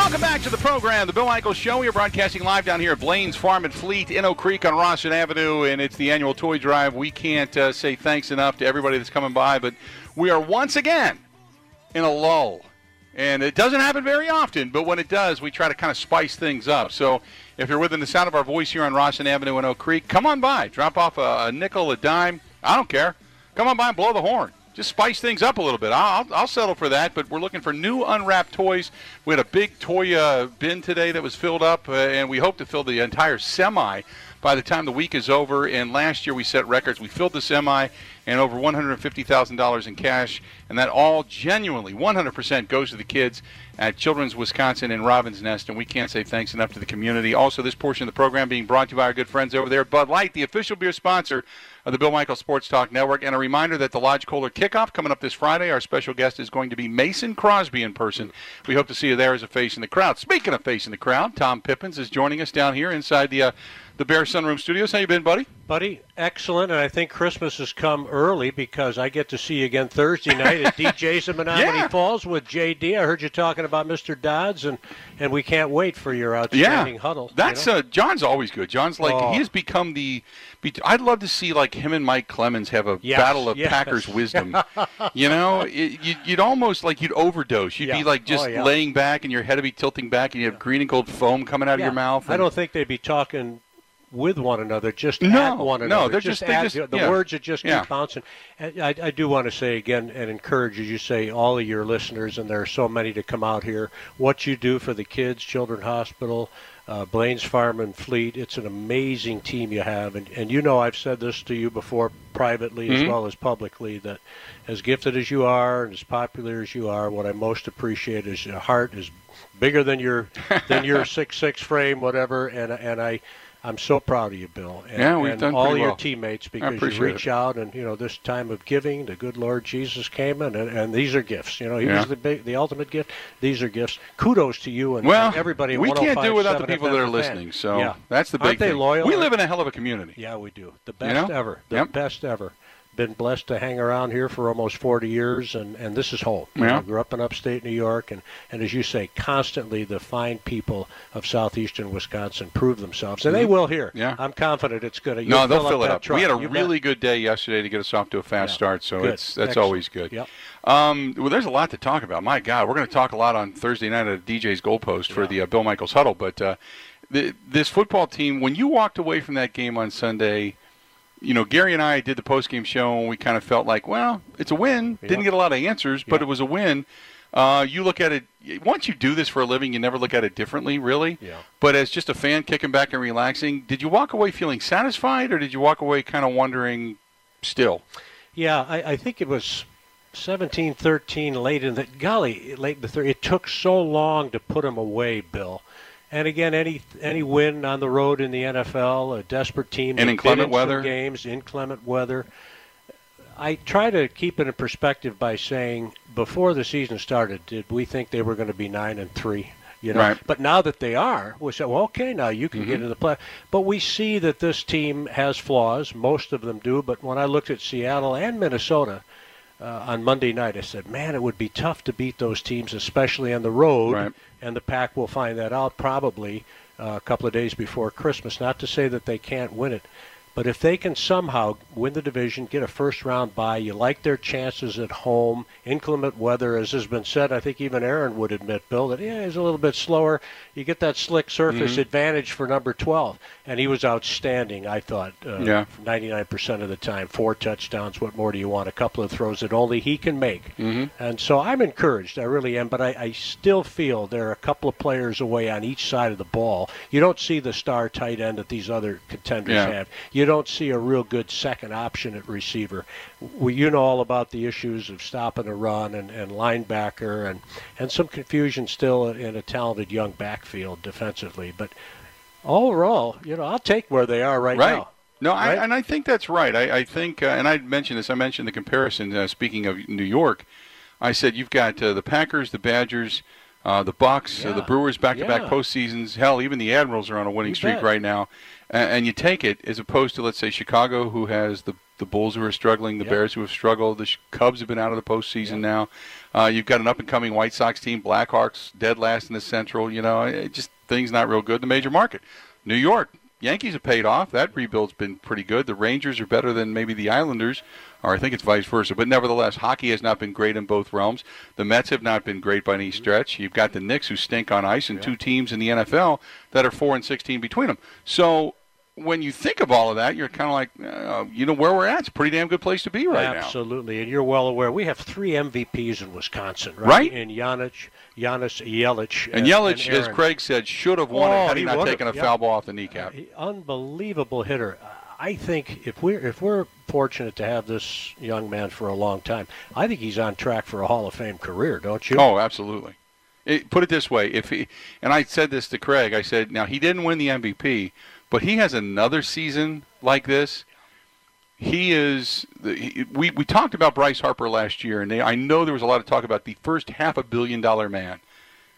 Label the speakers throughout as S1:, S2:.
S1: Welcome back to the program, the Bill Michaels Show. We are broadcasting live down here at Blaine's Farm and Fleet in Oak Creek on Rawson Avenue, and it's the annual toy drive. We can't uh, say thanks enough to everybody that's coming by, but we are once again in a lull. And it doesn't happen very often, but when it does, we try to kind of spice things up. So if you're within the sound of our voice here on Rawson Avenue in Oak Creek, come on by. Drop off a, a nickel, a dime. I don't care. Come on by and blow the horn just spice things up a little bit. I'll, I'll settle for that, but we're looking for new unwrapped toys. We had a big toy uh, bin today that was filled up, uh, and we hope to fill the entire semi by the time the week is over. And last year we set records. We filled the semi and over $150,000 in cash, and that all genuinely 100% goes to the kids at Children's Wisconsin and Robin's Nest, and we can't say thanks enough to the community. Also, this portion of the program being brought to you by our good friends over there, Bud Light, the official beer sponsor of the Bill Michael Sports Talk Network. And a reminder that the Lodge Kohler kickoff coming up this Friday. Our special guest is going to be Mason Crosby in person. We hope to see you there as a face in the crowd. Speaking of face in the crowd, Tom Pipines is joining us down here inside the uh, the Bear Sunroom Studios. How you been, buddy?
S2: Buddy, excellent. And I think Christmas has come early because I get to see you again Thursday night at DJ's in Menomonee
S1: Yeah.
S2: Falls with JD. I heard you talking about Mr. Dodds, and, and we can't wait for your outstanding
S1: yeah,
S2: huddle. you
S1: That's
S2: know?
S1: uh, John's always good. John's like
S2: Oh.
S1: he has become the. I'd love to see like him and Mike Clemens have a
S2: Yes,
S1: battle of
S2: yes.
S1: Packers wisdom. you know, it, you'd, you'd almost like you'd overdose. You'd be like just
S2: Oh, yeah.
S1: laying back and your head would be tilting back and you have green and gold foam coming out of your mouth.
S2: I don't think they'd be talking with one another, just
S1: No,
S2: at one another.
S1: no, they're just- they
S2: at-
S1: just-
S2: the
S1: yeah.
S2: words that just
S1: Yeah.
S2: keep bouncing. And I, I do want to say again and encourage, as you say, all of your listeners, and there are so many to come out here. What you do for the kids, Children's Hospital, uh, Blaine's Farm and Fleet, it's an amazing team you have. And, and you know, I've said this to you before privately
S1: Mhm.
S2: as well as publicly that as gifted as you are and as popular as you are, what I most appreciate is your heart is bigger than your than your six six frame, whatever. And and I, I'm so proud of you, Bill. And,
S1: Yeah, we've
S2: and
S1: done
S2: all your
S1: well.
S2: teammates because you reach
S1: it.
S2: out and you know this time of giving, the good Lord Jesus came in, and, and these are gifts. You know, he
S1: Yeah.
S2: was the big, the ultimate gift. These are gifts. Kudos to you and,
S1: Well,
S2: and everybody.
S1: we can't do oh without the people that are listening. So
S2: yeah.
S1: that's the big
S2: Aren't they
S1: thing.
S2: loyal?
S1: We live in a hell of a community.
S2: Yeah, we do. The
S1: You
S2: best
S1: know?
S2: ever. The
S1: Yep.
S2: best ever. Been blessed to hang around here for almost 40 years, and, and this is home. You
S1: Yeah.
S2: know, grew up in upstate New York, and, and as you say, constantly the fine people of southeastern Wisconsin prove themselves, and they will here.
S1: Mm-hmm. Yeah.
S2: I'm confident it's going to.
S1: No, they'll fill it
S2: that
S1: up.
S2: truck.
S1: We had a
S2: You bet.
S1: really good day yesterday to get us off to a fast
S2: Yeah.
S1: start, so
S2: Good.
S1: it's that's
S2: Excellent.
S1: always good.
S2: Yep.
S1: Um, well, there's a lot to talk about. My God, we're going to talk a lot on Thursday night at DJ's Goalpost for the uh, Bill Michaels huddle. But uh, the, this football team, when you walked away from that game on Sunday, you know, Gary and I did the post-game show, and we kind of felt like, well, it's a win. Didn't
S2: Yeah.
S1: get a lot of answers, but
S2: Yeah.
S1: it was a win. Uh, you look at it once you do this for a living, you never look at it differently, really.
S2: Yeah.
S1: But as just a fan kicking back and relaxing, did you walk away feeling satisfied, or did you walk away kind of wondering still?
S2: Yeah, I, I think it was 17 13 late in the golly late in the third. It took so long to put him away, Bill. And again, any any win on the road in the NFL, a desperate team,
S1: And inclement
S2: in
S1: weather.
S2: games, inclement weather. I try to keep it in perspective by saying before the season started, did we think they were going to be nine and three? You know,
S1: Right.
S2: but now that they are, we say, well, okay, now you can get mm-hmm. into the play. But we see that this team has flaws. Most of them do. But when I looked at Seattle and Minnesota uh, on Monday night, I said, man, it would be tough to beat those teams, especially on the road.
S1: Right.
S2: And the Pack will find that out probably uh, a couple of days before Christmas. Not to say that they can't win it. But if they can somehow win the division, get a first round bye, you like their chances at home, inclement weather, as has been said. I think even Aaron would admit, Bill, that yeah, he's a little bit slower. You get that slick surface
S1: Mm-hmm.
S2: advantage for number 12. And he was outstanding, I thought, uh,
S1: Yeah.
S2: 99% of the time. Four touchdowns. What more do you want? A couple of throws that only he can make.
S1: Mm-hmm.
S2: And so I'm encouraged. I really am. But I, I still feel there are a couple of players away on each side of the ball. You don't see the star tight end that these other contenders
S1: Yeah.
S2: have. You don't see a real good second option at receiver. We, you know all about the issues of stopping a run and, and linebacker and, and some confusion still in a talented young backfield defensively. But overall, you know, I'll take where they are right,
S1: Right.
S2: now.
S1: No,
S2: Right?
S1: I, and I think that's right. I, I think, uh, and I mentioned this. I mentioned the comparison. Uh, speaking of New York, I said you've got uh, the Packers, the Badgers, uh, the Bucks, uh, the Brewers, back-to-back
S2: Yeah.
S1: postseasons. Hell, even the Admirals are on a winning
S2: You
S1: streak
S2: bet.
S1: right now. And, and you take it as opposed to let's say Chicago, who has the the Bulls who are struggling, the
S2: Yep.
S1: Bears who have struggled, the Cubs have been out of the postseason now. Uh, you've got an up-and-coming White Sox team, Blackhawks dead last in the Central. You know, it just things not real good. in The major market, New York. Yankees have paid off. That rebuild's been pretty good. The Rangers are better than maybe the Islanders, or I think it's vice versa. But nevertheless, hockey has not been great in both realms. The Mets have not been great by any stretch. You've got the Knicks who stink on ice, and two teams in the NFL that are four and sixteen between them. So when you think of all of that, you're kind of like, uh, you know, where we're at. It's a pretty damn good place to be right now.
S2: Absolutely, and you're well aware we have three MVPs in Wisconsin, right?
S1: Right.
S2: In Giannis, Giannis Yelich,
S1: And Yelich, as Craig said, should have won
S2: Oh,
S1: it had he
S2: he
S1: not taken a
S2: Yep.
S1: foul ball off the kneecap.
S2: He- unbelievable hitter. I think if we're if we're fortunate to have this young man for a long time, I think he's on track for a Hall of Fame career, don't you?
S1: Oh, absolutely. It, put it this way: if he and I said this to Craig, I said, now he didn't win the MVP, but he has another season like this. He is. The, he, we we talked about Bryce Harper last year, and they, I know there was a lot of talk about the first half a billion dollar man.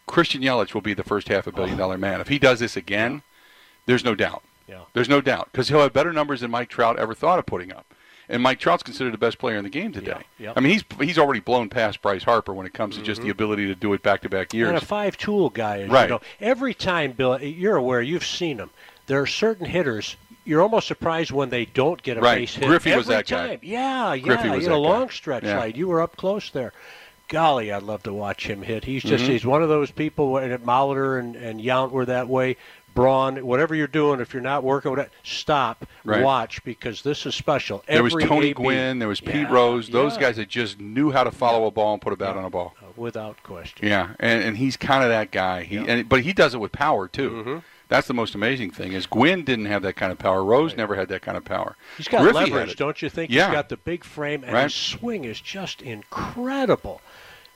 S1: Christian Yelich will be the first half a billion dollar man if he does this again. There's no doubt.
S2: Yeah.
S1: There's no doubt because he'll have better numbers than Mike Trout ever thought of putting up. And Mike Trout's considered the best player in the game today.
S2: Yeah, yeah.
S1: I mean, he's he's already blown past Bryce Harper when it comes to just the ability to do it back to back years.
S2: And a five-tool guy, as
S1: Right.
S2: you know. Every time, Bill, you're aware, you've seen him. There are certain hitters. You're almost surprised when they don't get a
S1: Right.
S2: base hit.
S1: Griffey was
S2: Every
S1: that guy.
S2: Yeah, yeah.
S1: Griffey was
S2: you know,
S1: that guy.
S2: long stretch
S1: Yeah.
S2: right. You were up close there. Golly, I'd love to watch him hit. He's just
S1: Mm-hmm.
S2: he's one of those people. And Molitor and and Yount were that way. Braun, whatever you're doing, if you're not working with it, stop,
S1: Right.
S2: watch because this is special.
S1: there was Tony
S2: AB
S1: Gwynn, there was Pete
S2: Yeah,
S1: Rose. Those
S2: yeah.
S1: guys that just knew how to follow a ball and put a bat on a ball.
S2: Uh, without question.
S1: Yeah, and, and he's kind of that guy. He, and, but he does it with power too.
S2: Mm-hmm.
S1: That's the most amazing thing. Is Gwynn didn't have that kind of power. Rose never had that kind of power.
S2: He's got
S1: Griffey
S2: leverage, don't you think?
S1: Yeah.
S2: He's got the big frame, and
S1: Right.
S2: his swing is just incredible.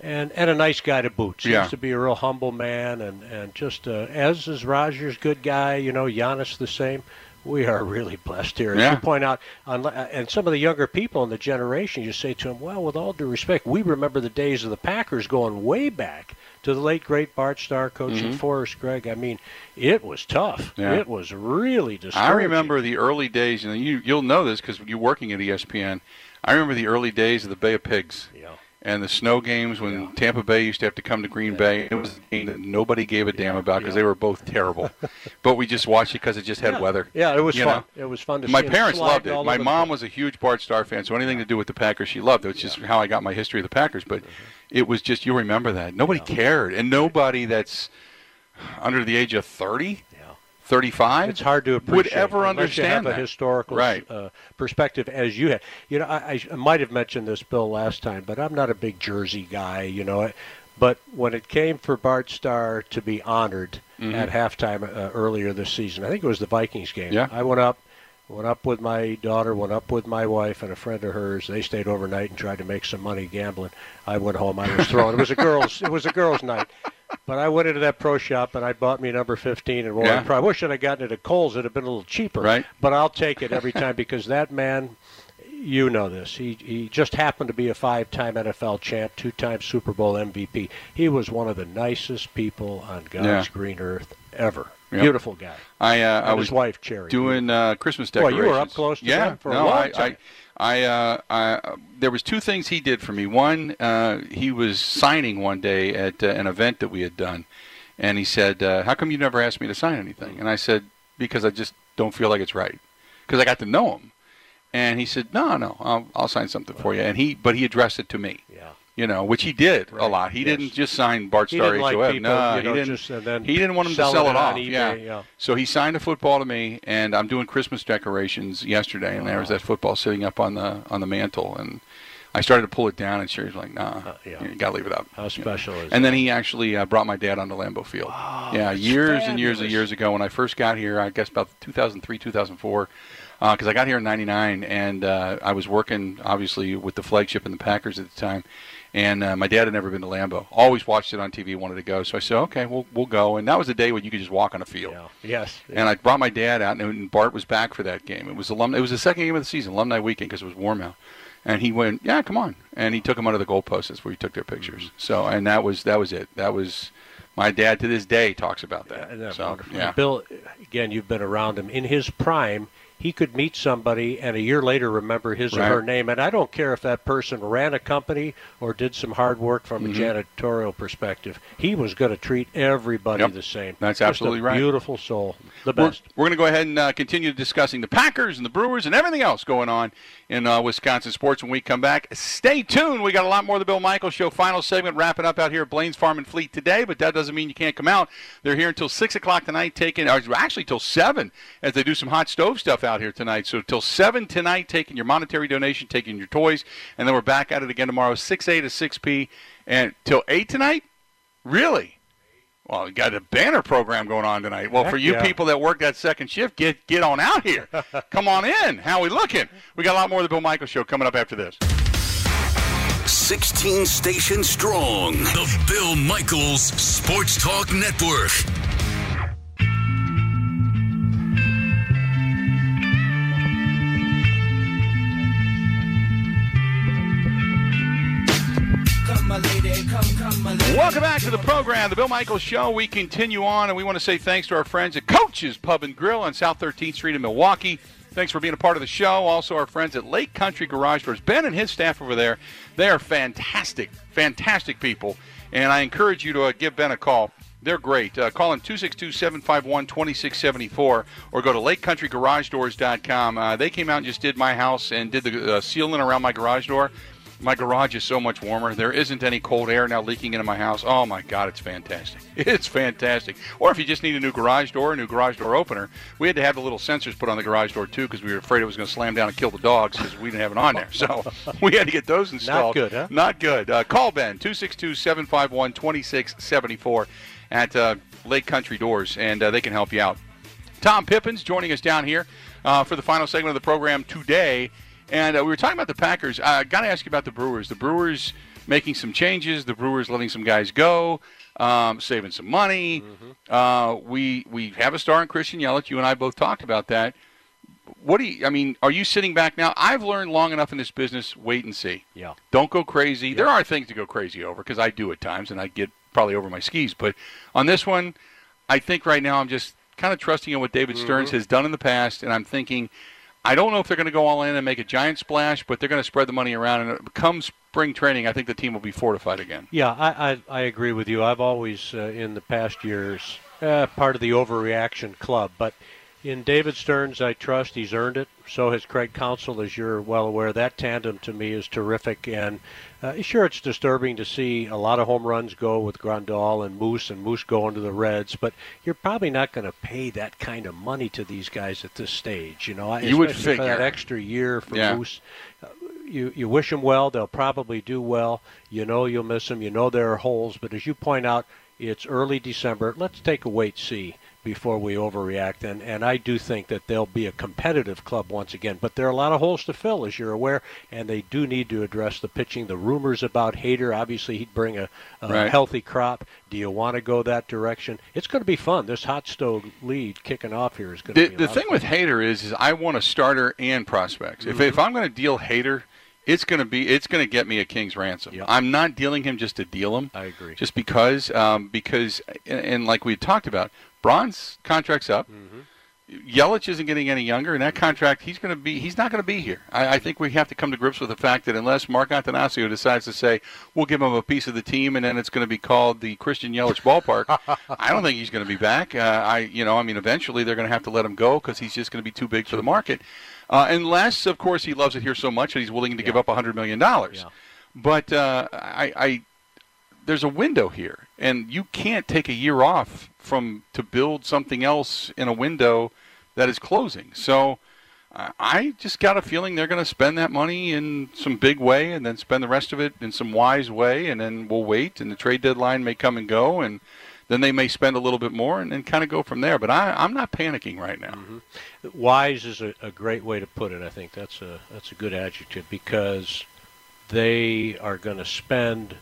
S2: And and a nice guy to boot. Seems
S1: Yeah.
S2: to be a real humble man, and and just uh, as is Rogers, good guy. You know, Giannis the same. We are really blessed here. As
S1: Yeah.
S2: you point out, on, and some of the younger people in the generation, you say to them, well, with all due respect, we remember the days of the Packers going way back to the late great Bart Starr coaching Forrest Gregg. I mean, it was tough.
S1: Mm-hmm. Yeah.
S2: It was really
S1: I remember the early days, and you you'll know this because you're working at ESPN. I remember the early days of the Bay of Pigs.
S2: Yeah.
S1: And the snow games when
S2: Yeah.
S1: Tampa Bay used to have to come to Green Bay. It was a game that nobody gave a damn about because
S2: yeah.
S1: they were both terrible. but we just watched it because it just had weather.
S2: Yeah, it was
S1: you
S2: fun.
S1: know?
S2: It was fun to
S1: My parents loved it. My mom was a huge Bart Starr fan, so anything to do with the Packers, she loved. It was just how I got my history of the Packers. But mm-hmm. it was just you remember that nobody cared, and nobody that's under the age of 30,
S2: Yeah.
S1: 35
S2: It's hard to appreciate
S1: would
S2: ever
S1: understand
S2: you have
S1: that.
S2: a historical
S1: Right.
S2: uh, perspective as you had. You know, I, I might have mentioned this, Bill, last time, but I'm not a big Jersey guy. You know, but when it came for Bart Starr to be honored at halftime uh, earlier this season, I think it was the Vikings game.
S1: Yeah.
S2: I went up. Went up with my daughter, went up with my wife and a friend of hers. They stayed overnight and tried to make some money gambling. I went home. I was thrown. it was a girls. It was a girls' night. But I went into that pro shop and I bought me number 15 and wore
S1: Yeah.
S2: I wish I'd have gotten it at Kohl's. It'd have been a little cheaper.
S1: Right.
S2: But I'll take it every time because that man, you know this. He he just happened to be a five-time NFL champ, two-time Super Bowl MVP. He was one of the nicest people on God's
S1: Yeah.
S2: green earth ever.
S1: Yep.
S2: Beautiful guy.
S1: I uh, I was
S2: his wife Cherry.
S1: doing uh, Christmas decorations.
S2: you were up close to
S1: yeah,
S2: for a
S1: no,
S2: long
S1: I,
S2: time.
S1: I, I, uh, I, there was two things he did for me. One, uh, he was signing one day at uh, an event that we had done, and he said, uh, "How come you never asked me to sign anything?" And I said, "Because I just don't feel like it's right." because I got to know him. And he said, "No, no, I'll, I'll sign something for you." And he, but he addressed it to me.
S2: Yeah.
S1: You know, which he did a lot. He
S2: yes.
S1: didn't just sign Bart
S2: He
S1: Starr
S2: didn't like
S1: HOF.
S2: people,
S1: no,
S2: you know,
S1: he didn't.
S2: just- then
S1: he didn't want him to sell
S2: it
S1: it off.
S2: eBay,
S1: yeah.
S2: yeah.
S1: So he signed a football to me, and I'm doing Christmas decorations yesterday, and there was that football sitting up on the on the mantle, and I started to pull it down, and Sherry's like, "Nah,
S2: Uh, yeah.
S1: you gotta leave it up."
S2: How
S1: You know.
S2: special is
S1: And then he actually uh, brought my dad onto Lambeau Field. yeah,
S2: that's
S1: years and years and years ago when I first got here, I guess about 2003, 2004, because I got here in '99, and uh, I was working obviously with the flagship and the Packers at the time. And uh, my dad had never been to Lambeau. Always watched it on TV, wanted to go. So I said, okay, we'll we'll go. And that was the day when you could just walk on a field.
S2: Yeah. Yes.
S1: And I brought my dad out, and Bart was back for that game. It was alum. It was the second game of the season, alumni weekend, because it was warm out. And he went, yeah, come on. And he took him under the goalposts. That's where he took their pictures. So, and that was that was it. That was my dad to this day talks about that.
S2: Yeah, that's
S1: so,
S2: wonderful.
S1: yeah.
S2: Bill, again, you've been around him. In his prime, he could meet somebody and a year later remember his
S1: Right.
S2: or her name. And I don't care if that person ran a company or did some hard work from
S1: Mhm.
S2: a janitorial perspective. He was going to treat everybody
S1: Yep.
S2: the same.
S1: That's
S2: Just
S1: absolutely
S2: a
S1: right.
S2: Beautiful soul. The
S1: We're,
S2: best.
S1: we're going to go ahead and uh, continue discussing the Packers and the Brewers and everything else going on in uh, Wisconsin sports when we come back. Stay tuned. We got a lot more of the Bill Michaels Show final segment wrapping up out here at Blaine's Farm and Fleet today, but that doesn't mean you can't come out. They're here until 6 o'clock tonight, taking, or actually till 7 as they do some hot stove stuff out here tonight. So till 7 tonight, taking your monetary donation, taking your toys, and then we're back at it again tomorrow, 6A to 6P, and till 8 tonight? Really? Well, we got a banner program going on tonight. Well,
S2: Heck
S1: for you
S2: yeah.
S1: people that work that second shift, get get on out here. Come on in. How we looking? We got a lot more of the Bill Michaels show coming up after this.
S3: 16 stations strong. The Bill Michaels Sports Talk Network.
S1: Back to the program, the Bill Michaels Show. We continue on, and we want to say thanks to our friends at Coach's Pub and Grill on South 13th Street in Milwaukee. Thanks for being a part of the show. Also, our friends at Lake Country Garage Doors. Ben and his staff over there, they are fantastic, fantastic people. And I encourage you to uh, give Ben a call. They're great. Uh, call him 262 751 2674 or go to lakecountryGarageDoors.com. Uh, they came out and just did my house and did the uh, sealing around my garage door. My garage is so much warmer. There isn't any cold air now leaking into my house. Oh my God, it's fantastic. It's fantastic. Or if you just need a new garage door, a new garage door opener, we had to have the little sensors put on the garage door too because we were afraid it was going to slam down and kill the dogs because we didn't have it on there. So we had to get those installed.
S2: Not good, huh?
S1: Not good. Uh, call Ben, 262 751 2674 at uh, Lake Country Doors, and uh, they can help you out. Tom Pipines joining us down here uh, for the final segment of the program today. And uh, we were talking about the Packers. I got to ask you about the Brewers. The Brewers making some changes. The Brewers letting some guys go, um, saving some money. Uh, we we have a star in Christian Yelich. You and I both talked about that. What do you? I mean, are you sitting back now? I've learned long enough in this business. Wait and see.
S2: Yeah.
S1: Don't go crazy. There are things to go crazy over because I do at times, and I get probably over my skis. But on this one, I think right now I'm just kind of trusting in what David Stearns has done in the past, and I'm thinking I don't know if they're going to go all in and make a giant splash, but they're going to spread the money around, and come spring training, I think the team will be fortified again.
S2: Yeah, I, I, I agree with you. I've always, uh, in the past years, uh, part of the overreaction club. But in David Stearns, I trust he's earned it. So has Craig Counsell, as you're well aware. That tandem to me is terrific. And uh, sure, it's disturbing to see a lot of home runs go with Grandal and Moose, and Moose going to the Reds. But you're probably not going to pay that kind of money to these guys at this stage. You know,
S1: You would
S2: for that extra year for
S1: Yeah.
S2: Moose you you wish them well. They'll probably do well. You know you'll miss them. You know there are holes, but as you point out, it's early December. Let's take a wait see before we overreact. And and I do think that they'll be a competitive club once again. But there are a lot of holes to fill, as you're aware, and they do need to address the pitching. The rumors about Hader, obviously he'd bring a, a
S1: Right.
S2: healthy crop. Do you want to go that direction? It's going to be fun. This hot stove lead kicking off here is going to
S1: The,
S2: be. a
S1: the thing with Hader is, is I want a starter and prospects. If,
S2: Mm-hmm.
S1: if I'm going to deal Hader, it's going to be it's going to get me a king's ransom.
S2: Yep.
S1: I'm not dealing him just to deal him.
S2: I agree.
S1: Just because, um, because, and, and like we talked about, Braun's contract's up.
S2: Mm-hmm.
S1: Yelich isn't getting any younger, and that contract he's going to be he's not going to be here. I, I, think we have to come to grips with the fact that unless Mark Attanasio decides to say we'll give him a piece of the team, and then it's going to be called the Christian Yelich Ballpark, I don't think he's going to be back. Uh, I you know I mean eventually they're going to have to let him go because he's just going to be too big for the market, uh, unless of course he loves it here so much that he's willing to yeah. give up a hundred million dollars. Yeah. But uh, I, I there's a window here, and you can't take a year off from to build something else in a window that is closing. So I just got a feeling they're going to spend that money in some big way, and then spend the rest of it in some wise way, and then we'll wait, and the trade deadline may come and go, and then they may spend a little bit more, and then kind of go from there. But I, I'm not panicking right now.
S2: Mm-hmm. Wise is a, a great way to put it. I think that's a that's a good adjective because they are going to spend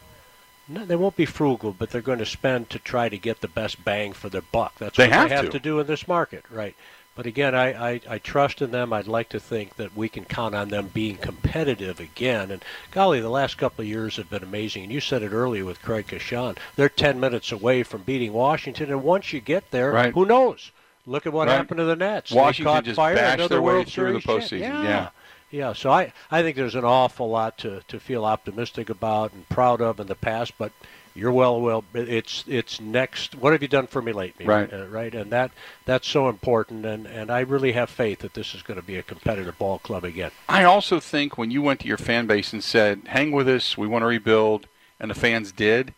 S2: no, they won't be frugal, but they're going to spend to try to get the best bang for their buck. That's
S1: they
S2: what
S1: have
S2: they have
S1: to.
S2: to do in this market, right? But again, I, I, I, trust in them. I'd like to think that we can count on them being competitive again. And golly, the last couple of years have been amazing. And you said it earlier with Craig Coshun. They're 10 minutes away from beating Washington. And once you get there,
S1: right.
S2: who knows? Look at what
S1: right.
S2: happened to the Nats.
S1: Washington
S2: caught
S1: just
S2: fire,
S1: bashed their way
S2: World
S1: through
S2: Series
S1: the postseason.
S2: Yeah.
S1: yeah.
S2: Yeah, so I, I think there's an awful lot to, to feel optimistic about and proud of in the past, but you're well, well. It's it's next. What have you done for me lately?
S1: Right,
S2: uh, right, and that that's so important. And and I really have faith that this is going to be a competitive ball club again.
S1: I also think when you went to your fan base and said, "Hang with us, we want to rebuild," and the fans did,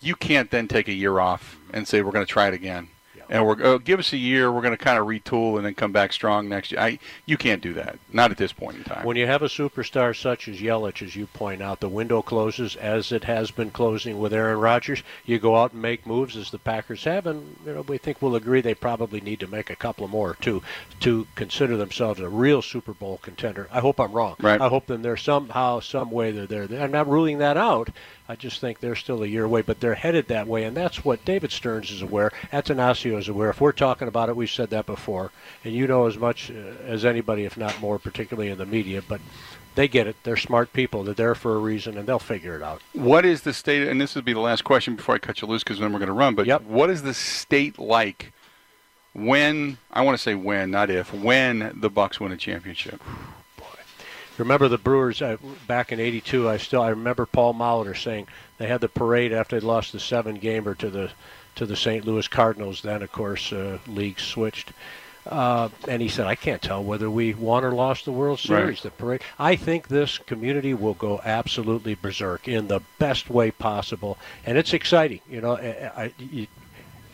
S1: you can't then take a year off and say we're going to try it again and we're uh, give us a year. We're going to kind of retool and then come back strong next year. I you can't do that. Not at this point in time.
S2: When you have a superstar such as Yelich, as you point out, the window closes as it has been closing with Aaron Rodgers. You go out and make moves as the Packers have, and you know we think we'll agree they probably need to make a couple more to to consider themselves a real Super Bowl contender. I hope I'm wrong.
S1: Right.
S2: I hope that there's somehow, some way they're there. I'm not ruling that out. I just think they're still a year away, but they're headed that way, and that's what David Stearns is aware. Attanasio is aware. If we're talking about it, we've said that before, and you know as much uh, as anybody, if not more, particularly in the media. But they get it. They're smart people. They're there for a reason, and they'll figure it out.
S1: What is the state? And this will be the last question before I cut you loose, because then we're going to run. But
S2: yep.
S1: what is the state like when? I want to say when, not if. When the Bucks win a championship
S2: remember the Brewers uh, back in '82. I still I remember Paul Molitor saying they had the parade after they lost the seven gamer to the to the St. Louis Cardinals. Then of course uh, league switched. Uh, and he said, I can't tell whether we won or lost the World Series.
S1: Right.
S2: The parade. I think this community will go absolutely berserk in the best way possible, and it's exciting. You know, I, I,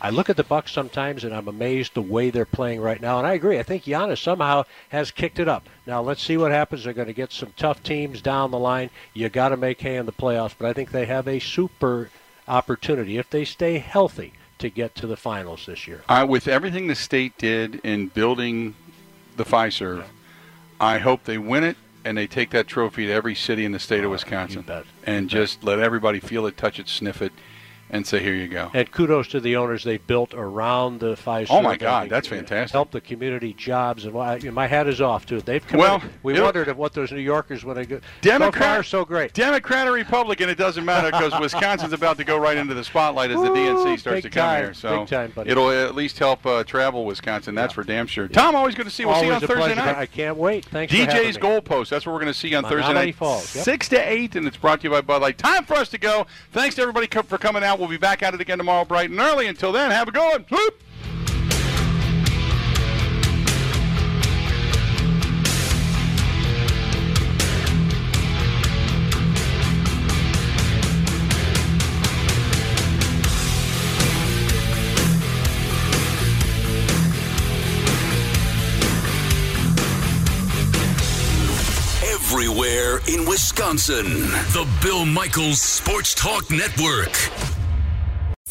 S2: I look at the Bucks sometimes and I'm amazed the way they're playing right now. And I agree. I think Giannis somehow has kicked it up. Now let's see what happens. They're going to get some tough teams down the line. You got to make hay in the playoffs, but I think they have a super opportunity if they stay healthy to get to the finals this year.
S1: Uh, with everything the state did in building the Fiserv, yeah. I hope they win it and they take that trophy to every city in the state
S2: oh,
S1: of Wisconsin and
S2: you
S1: just let everybody feel it, touch it, sniff it and say, "Here you go."
S2: And kudos to the owners they built around the five.
S1: Oh my God, that's fantastic!
S2: Help the community, jobs, and my, my hat is off to it. They've committed.
S1: well.
S2: We wondered if what those New Yorkers when they go.
S1: Democrat,
S2: so so great.
S1: Democrat or Republican, it doesn't matter because Wisconsin's about to go right into the spotlight as the DNC starts
S2: to
S1: come
S2: time,
S1: here. So
S2: time,
S1: it'll at least help uh, travel Wisconsin. That's yeah. for damn sure. Tom, always good to see. you. We'll
S2: always
S1: see you on Thursday
S2: pleasure.
S1: night.
S2: I can't wait. Thanks.
S1: DJ's Goalpost. That's what we're going to see on Thursday night.
S2: Falls. Yep.
S1: Six to eight, and it's brought to you by Bud Light. Time for us to go. Thanks to everybody for coming out. We'll be back at it again tomorrow bright and early. Until then, have a good one.
S3: Everywhere in Wisconsin. The Bill Michaels Sports Talk Network.